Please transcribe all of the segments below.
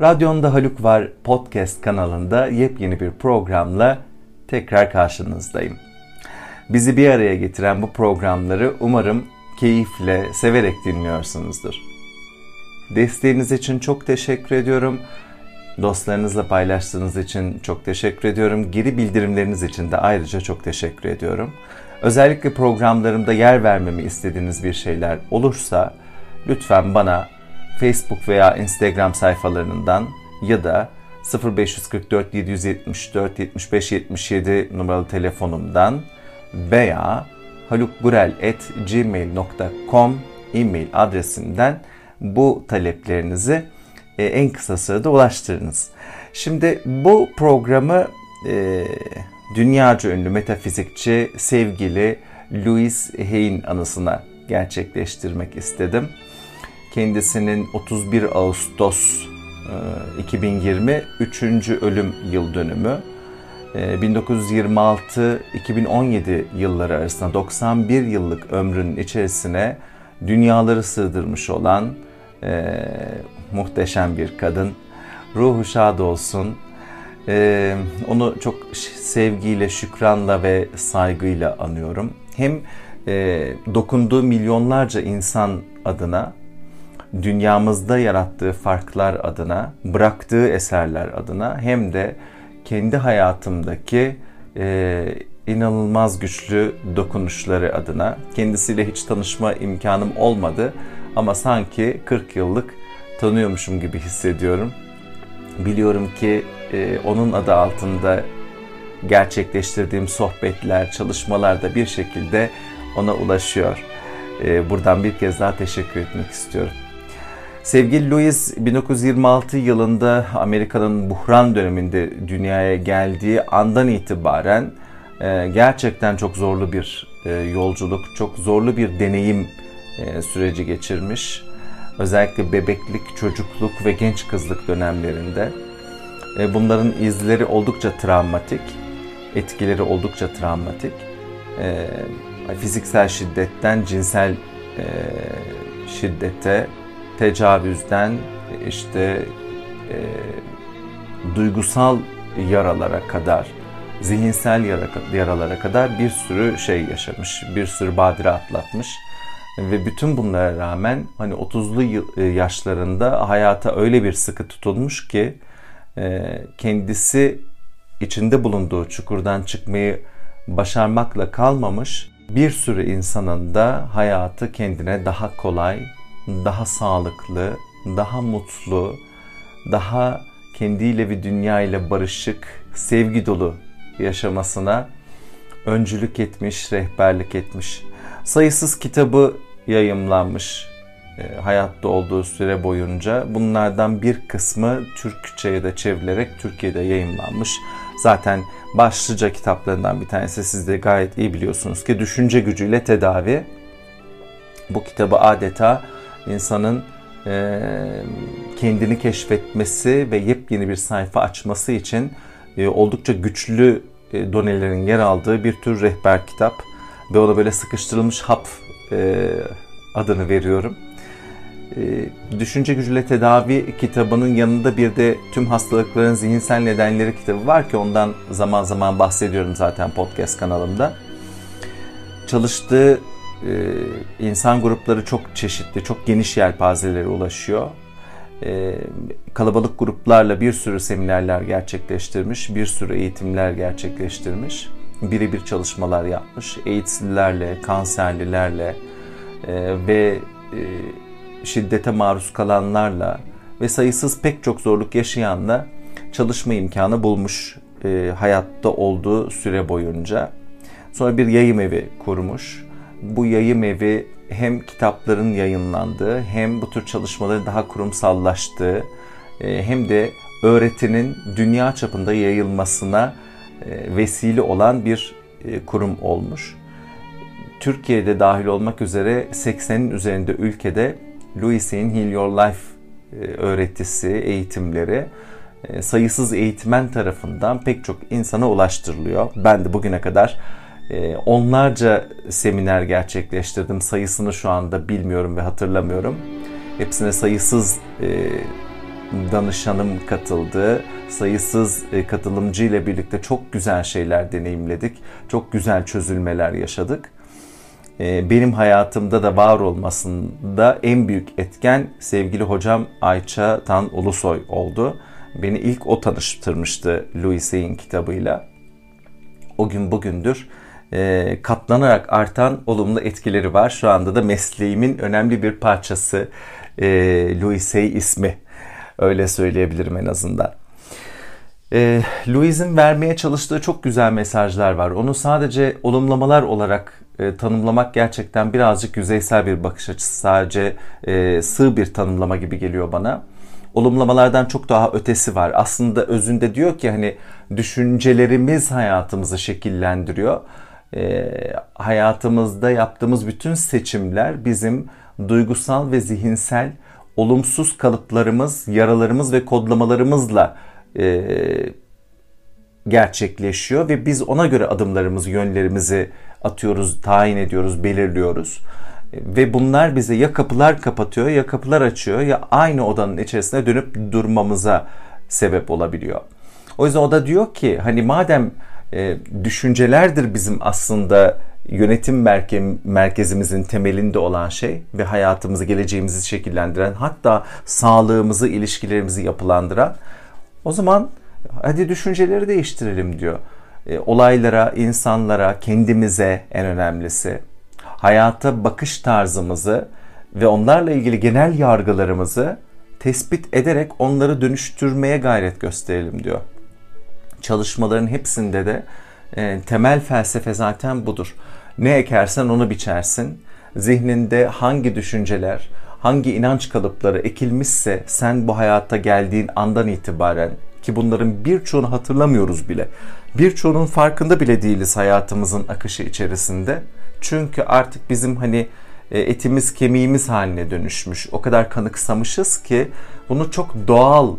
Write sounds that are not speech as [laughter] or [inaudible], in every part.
Radyonda Haluk Var podcast kanalında yepyeni bir programla tekrar karşınızdayım. Bizi bir araya getiren bu programları umarım keyifle, severek dinliyorsunuzdur. Desteğiniz için çok teşekkür ediyorum. Dostlarınızla paylaştığınız için çok teşekkür ediyorum. Geri bildirimleriniz için de ayrıca çok teşekkür ediyorum. Özellikle programlarımda yer vermemi istediğiniz bir şeyler olursa lütfen bana Facebook veya Instagram sayfalarından ya da 0544 774 75 77 numaralı telefonumdan veya halukgurel.gmail.com e-mail adresimden bu taleplerinizi e, en kısa sürede ulaştırınız. Şimdi bu programı e, dünyaca ünlü metafizikçi sevgili Louis Hay'in anısına gerçekleştirmek istedim. Kendisinin 31 Ağustos 2020 3. ölüm yıl dönümü. 1926-2017 yılları arasında 91 yıllık ömrünün içerisine dünyaları sığdırmış olan e, muhteşem bir kadın. Ruhu şad olsun. E, onu çok sevgiyle, şükranla ve saygıyla anıyorum. Hem e, dokunduğu milyonlarca insan adına, dünyamızda yarattığı farklar adına, bıraktığı eserler adına hem de kendi hayatımdaki e, inanılmaz güçlü dokunuşları adına kendisiyle hiç tanışma imkanım olmadı ama sanki 40 yıllık tanıyormuşum gibi hissediyorum. Biliyorum ki e, onun adı altında gerçekleştirdiğim sohbetler, çalışmalar da bir şekilde ona ulaşıyor. E, buradan bir kez daha teşekkür etmek istiyorum. Sevgili Louis 1926 yılında Amerika'nın buhran döneminde dünyaya geldiği andan itibaren e, gerçekten çok zorlu bir e, yolculuk, çok zorlu bir deneyim e, süreci geçirmiş. Özellikle bebeklik, çocukluk ve genç kızlık dönemlerinde. Bunların izleri oldukça travmatik, etkileri oldukça travmatik. Fiziksel şiddetten cinsel şiddete, tecavüzden işte e, duygusal yaralara kadar, zihinsel yaralara kadar bir sürü şey yaşamış, bir sürü badire atlatmış. Ve bütün bunlara rağmen hani 30'lu e, yaşlarında hayata öyle bir sıkı tutulmuş ki e, kendisi içinde bulunduğu çukurdan çıkmayı başarmakla kalmamış bir sürü insanın da hayatı kendine daha kolay, daha sağlıklı, daha mutlu, daha kendiyle ve dünya ile barışık, sevgi dolu yaşamasına öncülük etmiş, rehberlik etmiş. Sayısız kitabı yayımlanmış e, hayatta olduğu süre boyunca. Bunlardan bir kısmı Türkçe'ye de çevrilerek Türkiye'de yayımlanmış. Zaten başlıca kitaplarından bir tanesi siz de gayet iyi biliyorsunuz ki Düşünce Gücüyle Tedavi. Bu kitabı adeta insanın e, kendini keşfetmesi ve yepyeni bir sayfa açması için e, oldukça güçlü e, donelerin yer aldığı bir tür rehber kitap ve ona böyle sıkıştırılmış hap e, adını veriyorum. E, Düşünce Gücüyle Tedavi kitabının yanında bir de tüm hastalıkların zihinsel nedenleri kitabı var ki ondan zaman zaman bahsediyorum zaten podcast kanalımda. Çalıştığı e, insan grupları çok çeşitli, çok geniş yelpazelere ulaşıyor. E, kalabalık gruplarla bir sürü seminerler gerçekleştirmiş, bir sürü eğitimler gerçekleştirmiş, birebir çalışmalar yapmış. AIDS'lilerle, kanserlilerle e, ve e, şiddete maruz kalanlarla ve sayısız pek çok zorluk yaşayanla çalışma imkanı bulmuş e, hayatta olduğu süre boyunca. Sonra bir yayım evi kurmuş bu yayım evi hem kitapların yayınlandığı hem bu tür çalışmaların daha kurumsallaştığı e, hem de öğretinin dünya çapında yayılmasına e, vesile olan bir e, kurum olmuş. Türkiye'de dahil olmak üzere 80'in üzerinde ülkede Louis'in Heal Your Life öğretisi, eğitimleri sayısız eğitmen tarafından pek çok insana ulaştırılıyor. Ben de bugüne kadar onlarca seminer gerçekleştirdim. Sayısını şu anda bilmiyorum ve hatırlamıyorum. Hepsine sayısız e, danışanım katıldı. Sayısız e, katılımcı ile birlikte çok güzel şeyler deneyimledik. Çok güzel çözülmeler yaşadık. E, benim hayatımda da var olmasında en büyük etken sevgili hocam Ayça Tan Ulusoy oldu. Beni ilk o tanıştırmıştı Louis Hay'in kitabıyla. O gün bugündür e, katlanarak artan olumlu etkileri var. Şu anda da mesleğimin önemli bir parçası e, Louis Hay ismi. Öyle söyleyebilirim en azından. E, Louis'in vermeye çalıştığı çok güzel mesajlar var. Onu sadece olumlamalar olarak e, tanımlamak gerçekten birazcık yüzeysel bir bakış açısı. Sadece e, sığ bir tanımlama gibi geliyor bana. Olumlamalardan çok daha ötesi var. Aslında özünde diyor ki hani düşüncelerimiz hayatımızı şekillendiriyor. E, hayatımızda yaptığımız bütün seçimler bizim duygusal ve zihinsel olumsuz kalıplarımız, yaralarımız ve kodlamalarımızla e, gerçekleşiyor ve biz ona göre adımlarımızı, yönlerimizi atıyoruz, tayin ediyoruz, belirliyoruz. Ve bunlar bize ya kapılar kapatıyor ya kapılar açıyor ya aynı odanın içerisinde dönüp durmamıza sebep olabiliyor. O yüzden o da diyor ki hani madem e, düşüncelerdir bizim aslında yönetim merke merkezimizin temelinde olan şey ve hayatımızı, geleceğimizi şekillendiren, hatta sağlığımızı, ilişkilerimizi yapılandıran. O zaman hadi düşünceleri değiştirelim diyor. E, olaylara, insanlara, kendimize en önemlisi, hayata bakış tarzımızı ve onlarla ilgili genel yargılarımızı tespit ederek onları dönüştürmeye gayret gösterelim diyor. Çalışmaların hepsinde de e, temel felsefe zaten budur. Ne ekersen onu biçersin. Zihninde hangi düşünceler, hangi inanç kalıpları ekilmişse sen bu hayata geldiğin andan itibaren ki bunların birçoğunu hatırlamıyoruz bile. Birçoğunun farkında bile değiliz hayatımızın akışı içerisinde. Çünkü artık bizim hani e, etimiz kemiğimiz haline dönüşmüş. O kadar kanıksamışız ki bunu çok doğal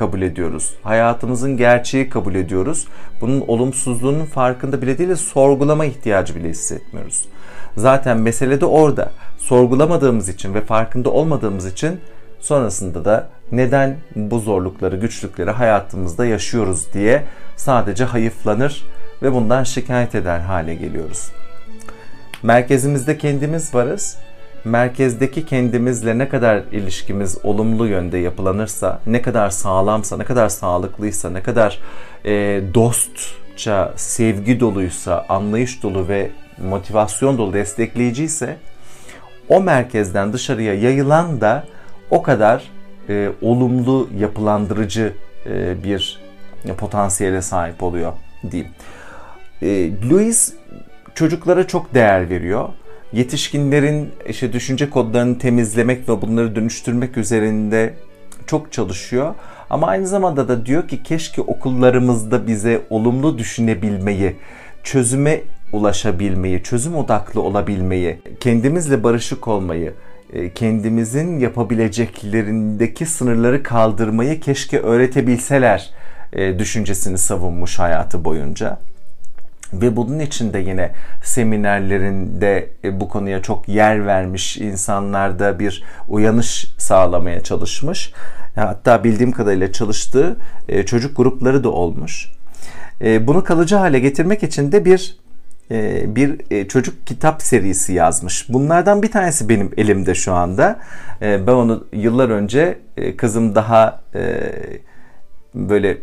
kabul ediyoruz. Hayatımızın gerçeği kabul ediyoruz. Bunun olumsuzluğunun farkında bile değil, sorgulama ihtiyacı bile hissetmiyoruz. Zaten mesele de orada. Sorgulamadığımız için ve farkında olmadığımız için sonrasında da neden bu zorlukları, güçlükleri hayatımızda yaşıyoruz diye sadece hayıflanır ve bundan şikayet eder hale geliyoruz. Merkezimizde kendimiz varız merkezdeki kendimizle ne kadar ilişkimiz olumlu yönde yapılanırsa, ne kadar sağlamsa, ne kadar sağlıklıysa, ne kadar e, dostça, sevgi doluysa, anlayış dolu ve motivasyon dolu destekleyiciyse o merkezden dışarıya yayılan da o kadar e, olumlu yapılandırıcı e, bir potansiyele sahip oluyor diyeyim. E, Louis çocuklara çok değer veriyor yetişkinlerin işte düşünce kodlarını temizlemek ve bunları dönüştürmek üzerinde çok çalışıyor. Ama aynı zamanda da diyor ki keşke okullarımızda bize olumlu düşünebilmeyi, çözüme ulaşabilmeyi, çözüm odaklı olabilmeyi, kendimizle barışık olmayı, e, kendimizin yapabileceklerindeki sınırları kaldırmayı keşke öğretebilseler e, düşüncesini savunmuş hayatı boyunca. Ve bunun için de yine seminerlerinde e, bu konuya çok yer vermiş, insanlarda bir uyanış sağlamaya çalışmış. Hatta bildiğim kadarıyla çalıştığı e, çocuk grupları da olmuş. E, bunu kalıcı hale getirmek için de bir bir çocuk kitap serisi yazmış. Bunlardan bir tanesi benim elimde şu anda. Ben onu yıllar önce kızım daha böyle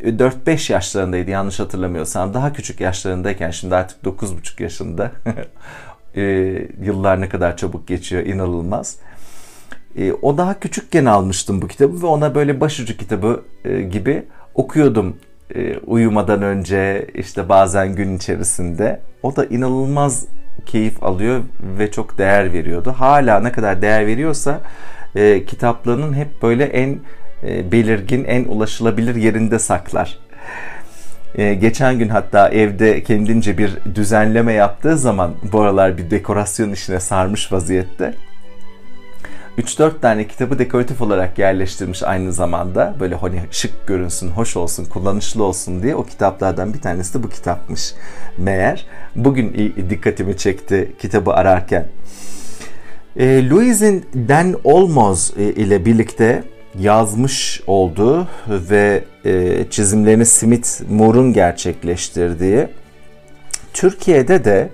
4-5 yaşlarındaydı yanlış hatırlamıyorsam. Daha küçük yaşlarındayken şimdi artık 9,5 yaşında. [laughs] e, yıllar ne kadar çabuk geçiyor inanılmaz. E, o daha küçükken almıştım bu kitabı ve ona böyle başucu kitabı e, gibi okuyordum e, uyumadan önce işte bazen gün içerisinde. O da inanılmaz keyif alıyor ve çok değer veriyordu. Hala ne kadar değer veriyorsa e, kitaplarının hep böyle en belirgin, en ulaşılabilir yerinde saklar. E, geçen gün hatta evde kendince bir düzenleme yaptığı zaman bu aralar bir dekorasyon işine sarmış vaziyette. 3-4 tane kitabı dekoratif olarak yerleştirmiş aynı zamanda. Böyle hani şık görünsün, hoş olsun, kullanışlı olsun diye o kitaplardan bir tanesi de bu kitapmış meğer. Bugün dikkatimi çekti kitabı ararken. E, Louis'in Dan Olmos ile birlikte yazmış olduğu ve e, çizimlerini Smith Moore'un gerçekleştirdiği Türkiye'de de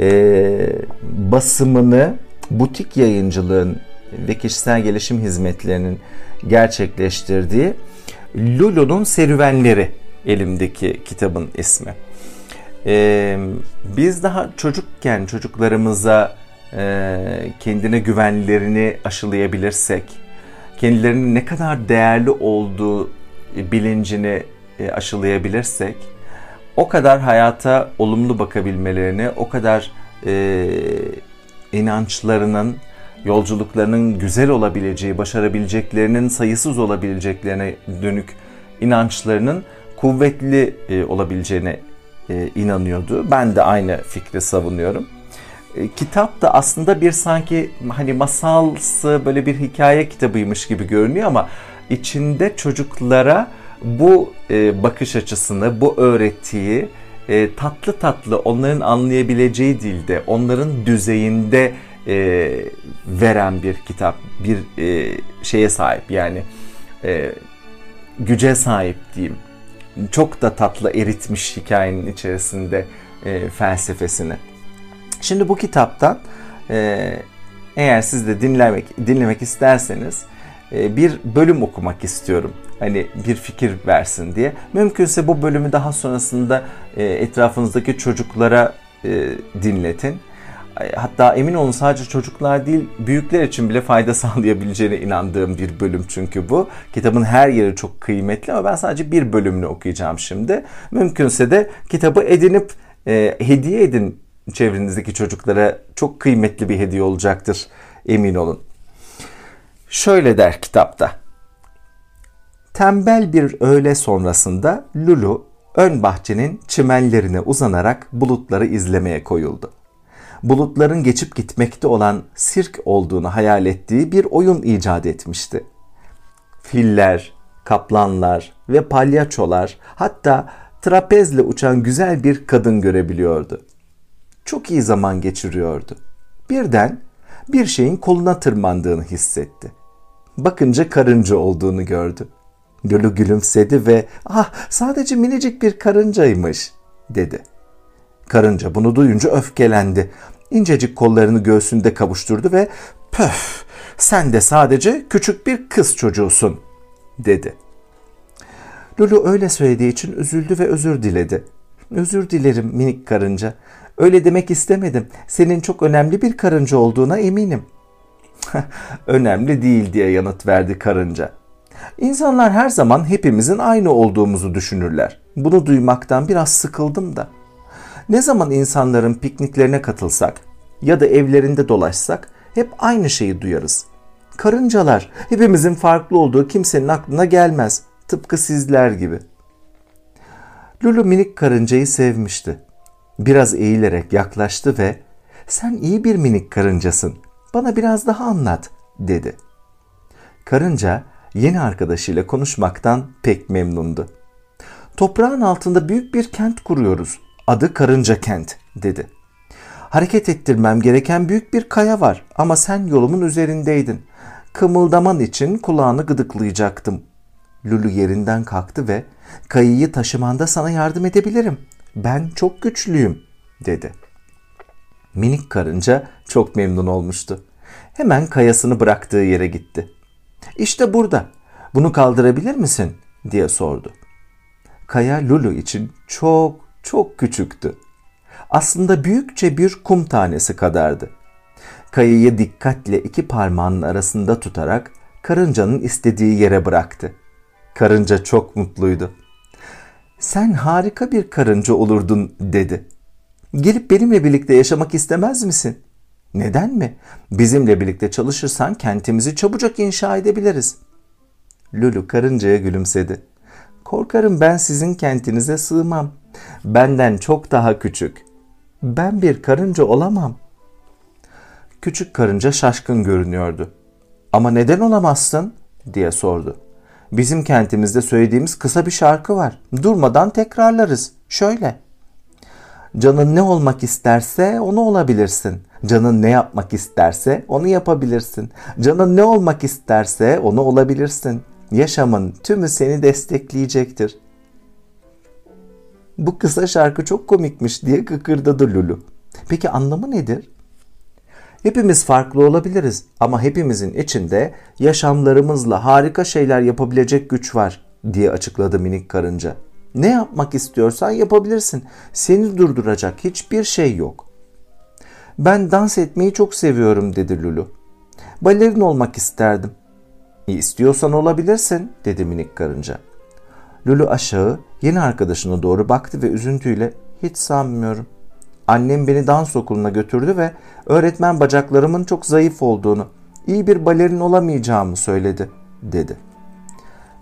e, basımını butik yayıncılığın ve kişisel gelişim hizmetlerinin gerçekleştirdiği Lulu'nun Serüvenleri elimdeki kitabın ismi. Ee, biz daha çocukken çocuklarımıza e, kendine güvenlerini aşılayabilirsek, kendilerinin ne kadar değerli olduğu bilincini e, aşılayabilirsek, o kadar hayata olumlu bakabilmelerini, o kadar e, inançlarının, yolculuklarının güzel olabileceği, başarabileceklerinin sayısız olabileceklerine dönük inançlarının kuvvetli e, olabileceğine e, inanıyordu. Ben de aynı fikri savunuyorum. E, kitap da aslında bir sanki hani masalsı böyle bir hikaye kitabıymış gibi görünüyor ama içinde çocuklara bu e, bakış açısını, bu öğretiyi e, tatlı tatlı onların anlayabileceği dilde, onların düzeyinde e, veren bir kitap, bir e, şeye sahip yani e, güce sahip diyeyim. Çok da tatlı eritmiş hikayenin içerisinde e, felsefesini. Şimdi bu kitaptan e, eğer siz de dinlemek dinlemek isterseniz e, bir bölüm okumak istiyorum. Hani bir fikir versin diye. Mümkünse bu bölümü daha sonrasında e, etrafınızdaki çocuklara dinletin. Hatta emin olun sadece çocuklar değil büyükler için bile fayda [laughs] sağlayabileceğine inandığım bir bölüm çünkü bu. Kitabın her yeri çok kıymetli ama ben sadece bir bölümünü okuyacağım şimdi. Mümkünse de kitabı edinip e, hediye edin çevrenizdeki çocuklara çok kıymetli bir hediye olacaktır emin olun. Şöyle der kitapta. Tembel bir öğle sonrasında Lulu ön bahçenin çimenlerine uzanarak bulutları izlemeye koyuldu. Bulutların geçip gitmekte olan sirk olduğunu hayal ettiği bir oyun icat etmişti. Filler, kaplanlar ve palyaçolar hatta trapezle uçan güzel bir kadın görebiliyordu. Çok iyi zaman geçiriyordu. Birden bir şeyin koluna tırmandığını hissetti. Bakınca karınca olduğunu gördü. Lulu gülümsedi ve ah sadece minicik bir karıncaymış dedi. Karınca bunu duyunca öfkelendi. İncecik kollarını göğsünde kavuşturdu ve pöf sen de sadece küçük bir kız çocuğusun dedi. Lulu öyle söylediği için üzüldü ve özür diledi. Özür dilerim minik karınca. Öyle demek istemedim. Senin çok önemli bir karınca olduğuna eminim. [laughs] önemli değil diye yanıt verdi karınca. İnsanlar her zaman hepimizin aynı olduğumuzu düşünürler. Bunu duymaktan biraz sıkıldım da. Ne zaman insanların pikniklerine katılsak ya da evlerinde dolaşsak hep aynı şeyi duyarız. Karıncalar hepimizin farklı olduğu kimsenin aklına gelmez. Tıpkı sizler gibi. Lulu minik karıncayı sevmişti. Biraz eğilerek yaklaştı ve "Sen iyi bir minik karıncasın. Bana biraz daha anlat." dedi. Karınca yeni arkadaşıyla konuşmaktan pek memnundu. Toprağın altında büyük bir kent kuruyoruz. Adı Karınca Kent dedi. Hareket ettirmem gereken büyük bir kaya var ama sen yolumun üzerindeydin. Kımıldaman için kulağını gıdıklayacaktım. Lulu yerinden kalktı ve kayayı taşımanda sana yardım edebilirim. Ben çok güçlüyüm dedi. Minik karınca çok memnun olmuştu. Hemen kayasını bıraktığı yere gitti. İşte burada. Bunu kaldırabilir misin? diye sordu. Kaya Lulu için çok çok küçüktü. Aslında büyükçe bir kum tanesi kadardı. Kayayı dikkatle iki parmağının arasında tutarak karıncanın istediği yere bıraktı. Karınca çok mutluydu. Sen harika bir karınca olurdun dedi. Gelip benimle birlikte yaşamak istemez misin? Neden mi? Bizimle birlikte çalışırsan kentimizi çabucak inşa edebiliriz. Lulu karıncaya gülümsedi. Korkarım ben sizin kentinize sığmam. Benden çok daha küçük. Ben bir karınca olamam. Küçük karınca şaşkın görünüyordu. Ama neden olamazsın? diye sordu. Bizim kentimizde söylediğimiz kısa bir şarkı var. Durmadan tekrarlarız. Şöyle. Canın ne olmak isterse onu olabilirsin. Canın ne yapmak isterse onu yapabilirsin. Canın ne olmak isterse onu olabilirsin. Yaşamın tümü seni destekleyecektir. Bu kısa şarkı çok komikmiş diye kıkırdadı Lulu. Peki anlamı nedir? Hepimiz farklı olabiliriz ama hepimizin içinde yaşamlarımızla harika şeyler yapabilecek güç var diye açıkladı minik karınca. Ne yapmak istiyorsan yapabilirsin. Seni durduracak hiçbir şey yok. Ben dans etmeyi çok seviyorum dedi Lulu. Balerin olmak isterdim. İstiyorsan olabilirsin dedi minik karınca. Lulu aşağı yeni arkadaşına doğru baktı ve üzüntüyle hiç sanmıyorum. Annem beni dans okuluna götürdü ve öğretmen bacaklarımın çok zayıf olduğunu, iyi bir balerin olamayacağımı söyledi, dedi.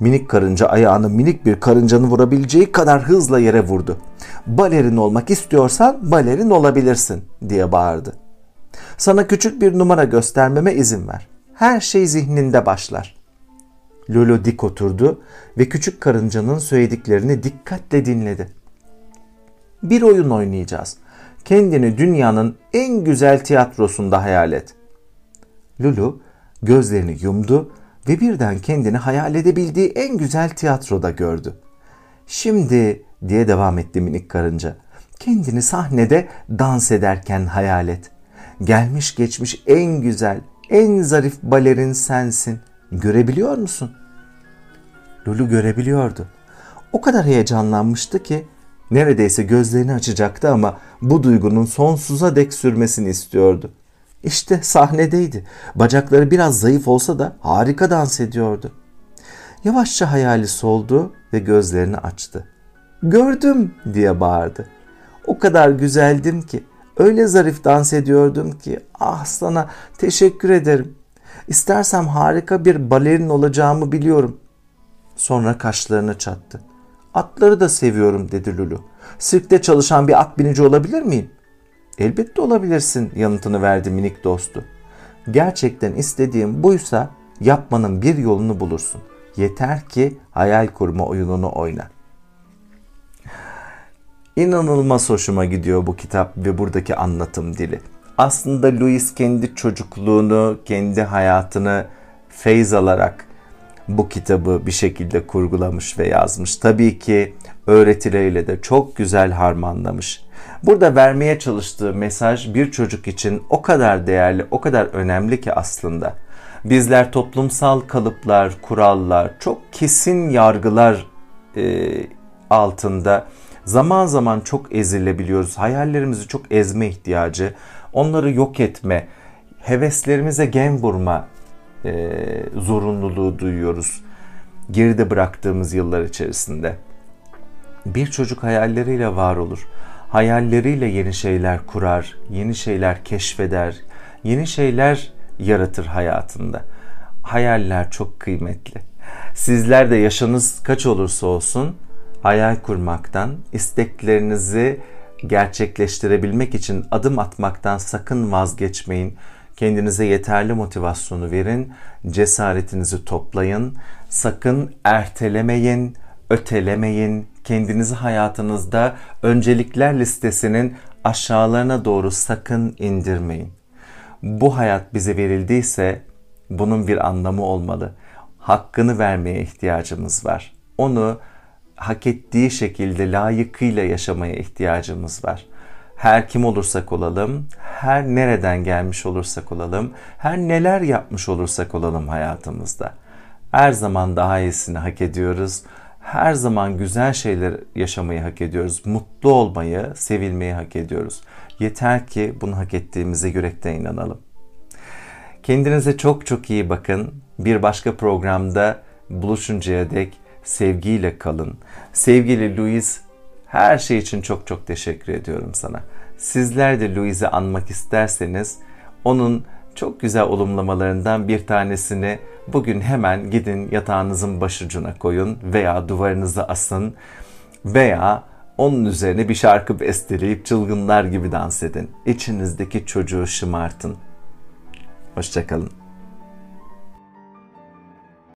Minik karınca ayağını minik bir karıncanın vurabileceği kadar hızla yere vurdu. Balerin olmak istiyorsan balerin olabilirsin diye bağırdı. Sana küçük bir numara göstermeme izin ver. Her şey zihninde başlar. Lolo dik oturdu ve küçük karıncanın söylediklerini dikkatle dinledi. Bir oyun oynayacağız. Kendini dünyanın en güzel tiyatrosunda hayal et. Lulu gözlerini yumdu ve birden kendini hayal edebildiği en güzel tiyatroda gördü. Şimdi diye devam etti minik karınca. Kendini sahnede dans ederken hayal et. Gelmiş geçmiş en güzel, en zarif balerin sensin. Görebiliyor musun? Lulu görebiliyordu. O kadar heyecanlanmıştı ki neredeyse gözlerini açacaktı ama bu duygunun sonsuza dek sürmesini istiyordu. İşte sahnedeydi. Bacakları biraz zayıf olsa da harika dans ediyordu. Yavaşça hayali soldu ve gözlerini açtı. Gördüm diye bağırdı. O kadar güzeldim ki, öyle zarif dans ediyordum ki, ah sana teşekkür ederim. İstersem harika bir balerin olacağımı biliyorum. Sonra kaşlarını çattı. Atları da seviyorum dedi Lulu. Sirkte çalışan bir at binici olabilir miyim? Elbette olabilirsin yanıtını verdi minik dostu. Gerçekten istediğim buysa yapmanın bir yolunu bulursun. Yeter ki hayal kurma oyununu oyna. İnanılmaz hoşuma gidiyor bu kitap ve buradaki anlatım dili. Aslında Louis kendi çocukluğunu, kendi hayatını feyz alarak bu kitabı bir şekilde kurgulamış ve yazmış. Tabii ki öğretileriyle de çok güzel harmanlamış. Burada vermeye çalıştığı mesaj bir çocuk için o kadar değerli, o kadar önemli ki aslında. Bizler toplumsal kalıplar, kurallar, çok kesin yargılar e, altında zaman zaman çok ezilebiliyoruz. Hayallerimizi çok ezme ihtiyacı, onları yok etme, heveslerimize gen vurma e, zorunluluğu duyuyoruz. Geride bıraktığımız yıllar içerisinde. Bir çocuk hayalleriyle var olur hayalleriyle yeni şeyler kurar, yeni şeyler keşfeder, yeni şeyler yaratır hayatında. Hayaller çok kıymetli. Sizler de yaşınız kaç olursa olsun hayal kurmaktan, isteklerinizi gerçekleştirebilmek için adım atmaktan sakın vazgeçmeyin. Kendinize yeterli motivasyonu verin, cesaretinizi toplayın, sakın ertelemeyin, ötelemeyin, kendinizi hayatınızda öncelikler listesinin aşağılarına doğru sakın indirmeyin. Bu hayat bize verildiyse bunun bir anlamı olmalı. Hakkını vermeye ihtiyacımız var. Onu hak ettiği şekilde layıkıyla yaşamaya ihtiyacımız var. Her kim olursak olalım, her nereden gelmiş olursak olalım, her neler yapmış olursak olalım hayatımızda. Her zaman daha iyisini hak ediyoruz her zaman güzel şeyler yaşamayı hak ediyoruz. Mutlu olmayı, sevilmeyi hak ediyoruz. Yeter ki bunu hak ettiğimize yürekten inanalım. Kendinize çok çok iyi bakın. Bir başka programda buluşuncaya dek sevgiyle kalın. Sevgili Louis, her şey için çok çok teşekkür ediyorum sana. Sizler de Louis'i anmak isterseniz onun çok güzel olumlamalarından bir tanesini bugün hemen gidin yatağınızın başucuna koyun veya duvarınıza asın veya onun üzerine bir şarkı besteleyip çılgınlar gibi dans edin. İçinizdeki çocuğu şımartın. Hoşçakalın.